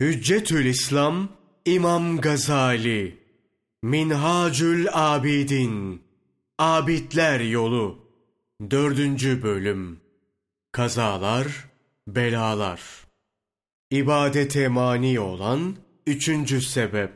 Hüccetül İslam İmam Gazali Minhacül Abidin Abidler Yolu Dördüncü Bölüm Kazalar, Belalar İbadete mani olan üçüncü sebep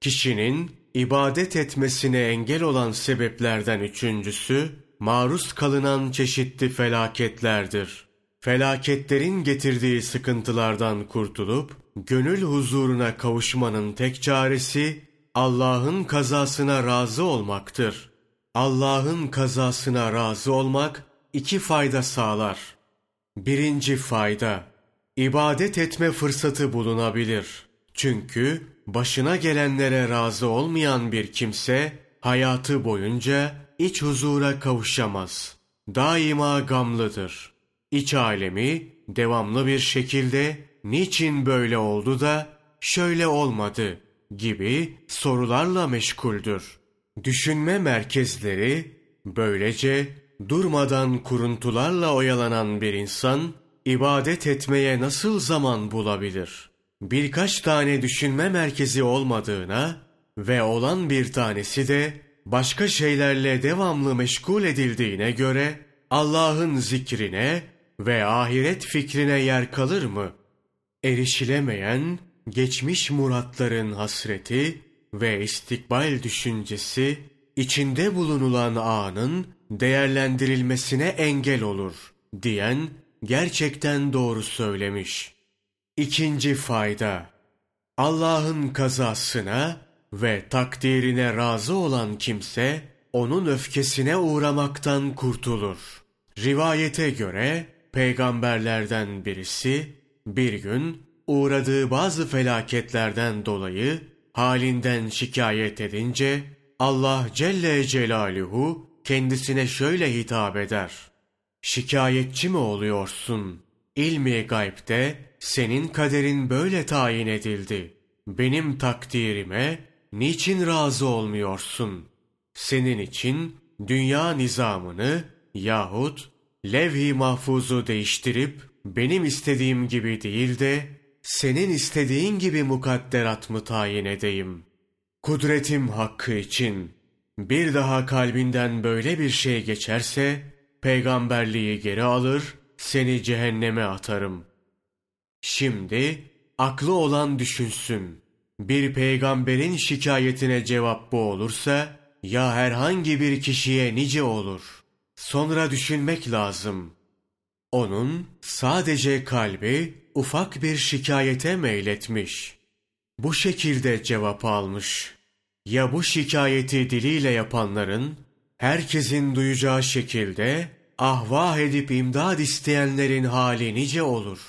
Kişinin ibadet etmesine engel olan sebeplerden üçüncüsü maruz kalınan çeşitli felaketlerdir. Felaketlerin getirdiği sıkıntılardan kurtulup gönül huzuruna kavuşmanın tek çaresi Allah'ın kazasına razı olmaktır. Allah'ın kazasına razı olmak iki fayda sağlar. Birinci fayda, ibadet etme fırsatı bulunabilir. Çünkü başına gelenlere razı olmayan bir kimse hayatı boyunca iç huzura kavuşamaz. Daima gamlıdır. İç alemi devamlı bir şekilde niçin böyle oldu da şöyle olmadı gibi sorularla meşguldür. Düşünme merkezleri böylece durmadan kuruntularla oyalanan bir insan ibadet etmeye nasıl zaman bulabilir? Birkaç tane düşünme merkezi olmadığına ve olan bir tanesi de başka şeylerle devamlı meşgul edildiğine göre Allah'ın zikrine ve ahiret fikrine yer kalır mı? Erişilemeyen geçmiş muratların hasreti ve istikbal düşüncesi içinde bulunulan anın değerlendirilmesine engel olur diyen gerçekten doğru söylemiş. İkinci fayda Allah'ın kazasına ve takdirine razı olan kimse onun öfkesine uğramaktan kurtulur. Rivayete göre peygamberlerden birisi bir gün uğradığı bazı felaketlerden dolayı halinden şikayet edince Allah Celle Celaluhu kendisine şöyle hitap eder. Şikayetçi mi oluyorsun? İlmi gaybde senin kaderin böyle tayin edildi. Benim takdirime niçin razı olmuyorsun? Senin için dünya nizamını yahut levh-i mahfuzu değiştirip benim istediğim gibi değil de senin istediğin gibi mukadderat mı tayin edeyim? Kudretim hakkı için bir daha kalbinden böyle bir şey geçerse peygamberliği geri alır, seni cehenneme atarım. Şimdi aklı olan düşünsün. Bir peygamberin şikayetine cevap bu olursa ya herhangi bir kişiye nice olur. Sonra düşünmek lazım. Onun sadece kalbi ufak bir şikayete meyletmiş. Bu şekilde cevap almış. Ya bu şikayeti diliyle yapanların, herkesin duyacağı şekilde ahvah edip imdad isteyenlerin hali nice olur.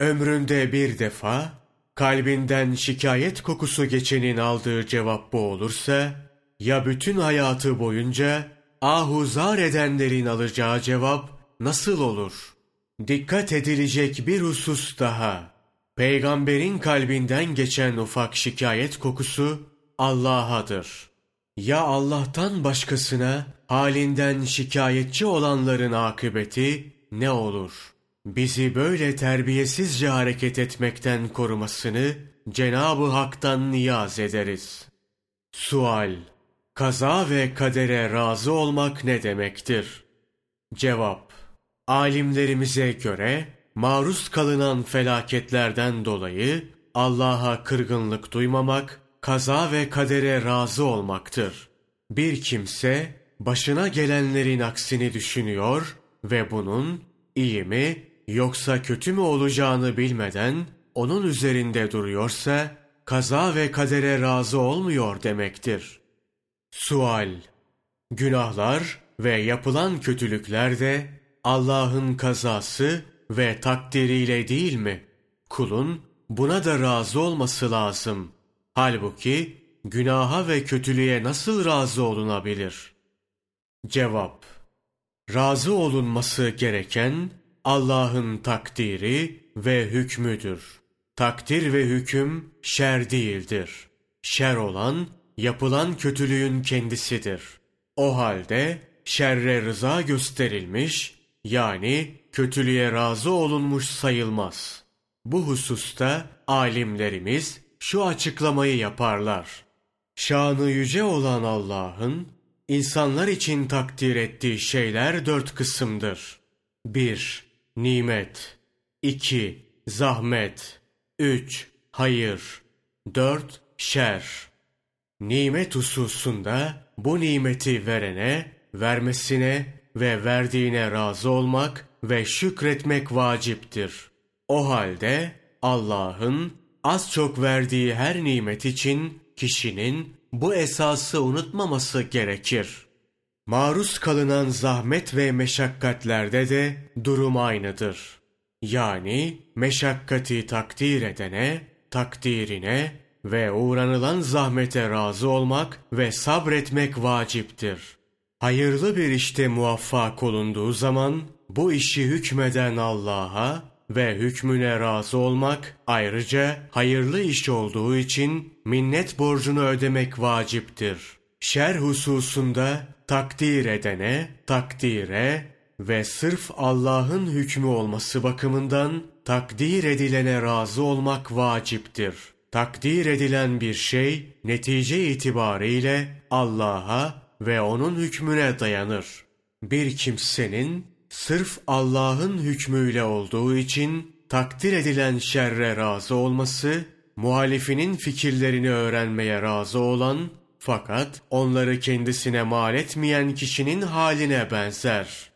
Ömründe bir defa, kalbinden şikayet kokusu geçenin aldığı cevap bu olursa, ya bütün hayatı boyunca ahuzar edenlerin alacağı cevap nasıl olur?'' Dikkat edilecek bir husus daha. Peygamberin kalbinden geçen ufak şikayet kokusu Allah'adır. Ya Allah'tan başkasına halinden şikayetçi olanların akıbeti ne olur? Bizi böyle terbiyesizce hareket etmekten korumasını Cenab-ı Hak'tan niyaz ederiz. Sual Kaza ve kadere razı olmak ne demektir? Cevap Alimlerimize göre maruz kalınan felaketlerden dolayı Allah'a kırgınlık duymamak, kaza ve kadere razı olmaktır. Bir kimse başına gelenlerin aksini düşünüyor ve bunun iyi mi yoksa kötü mü olacağını bilmeden onun üzerinde duruyorsa kaza ve kadere razı olmuyor demektir. Sual Günahlar ve yapılan kötülükler de Allah'ın kazası ve takdiriyle değil mi? Kulun buna da razı olması lazım. Halbuki günaha ve kötülüğe nasıl razı olunabilir? Cevap Razı olunması gereken Allah'ın takdiri ve hükmüdür. Takdir ve hüküm şer değildir. Şer olan yapılan kötülüğün kendisidir. O halde şerre rıza gösterilmiş yani kötülüğe razı olunmuş sayılmaz. Bu hususta alimlerimiz şu açıklamayı yaparlar. Şanı yüce olan Allah'ın insanlar için takdir ettiği şeyler dört kısımdır. 1. Nimet 2. Zahmet 3. Hayır 4. Şer Nimet hususunda bu nimeti verene, vermesine ve verdiğine razı olmak ve şükretmek vaciptir. O halde Allah'ın az çok verdiği her nimet için kişinin bu esası unutmaması gerekir. Maruz kalınan zahmet ve meşakkatlerde de durum aynıdır. Yani meşakkati takdir edene, takdirine ve uğranılan zahmete razı olmak ve sabretmek vaciptir. Hayırlı bir işte muvaffak olunduğu zaman bu işi hükmeden Allah'a ve hükmüne razı olmak ayrıca hayırlı iş olduğu için minnet borcunu ödemek vaciptir. Şer hususunda takdir edene, takdire ve sırf Allah'ın hükmü olması bakımından takdir edilene razı olmak vaciptir. Takdir edilen bir şey netice itibariyle Allah'a ve onun hükmüne dayanır. Bir kimsenin sırf Allah'ın hükmüyle olduğu için takdir edilen şerre razı olması, muhalifinin fikirlerini öğrenmeye razı olan fakat onları kendisine mal etmeyen kişinin haline benzer.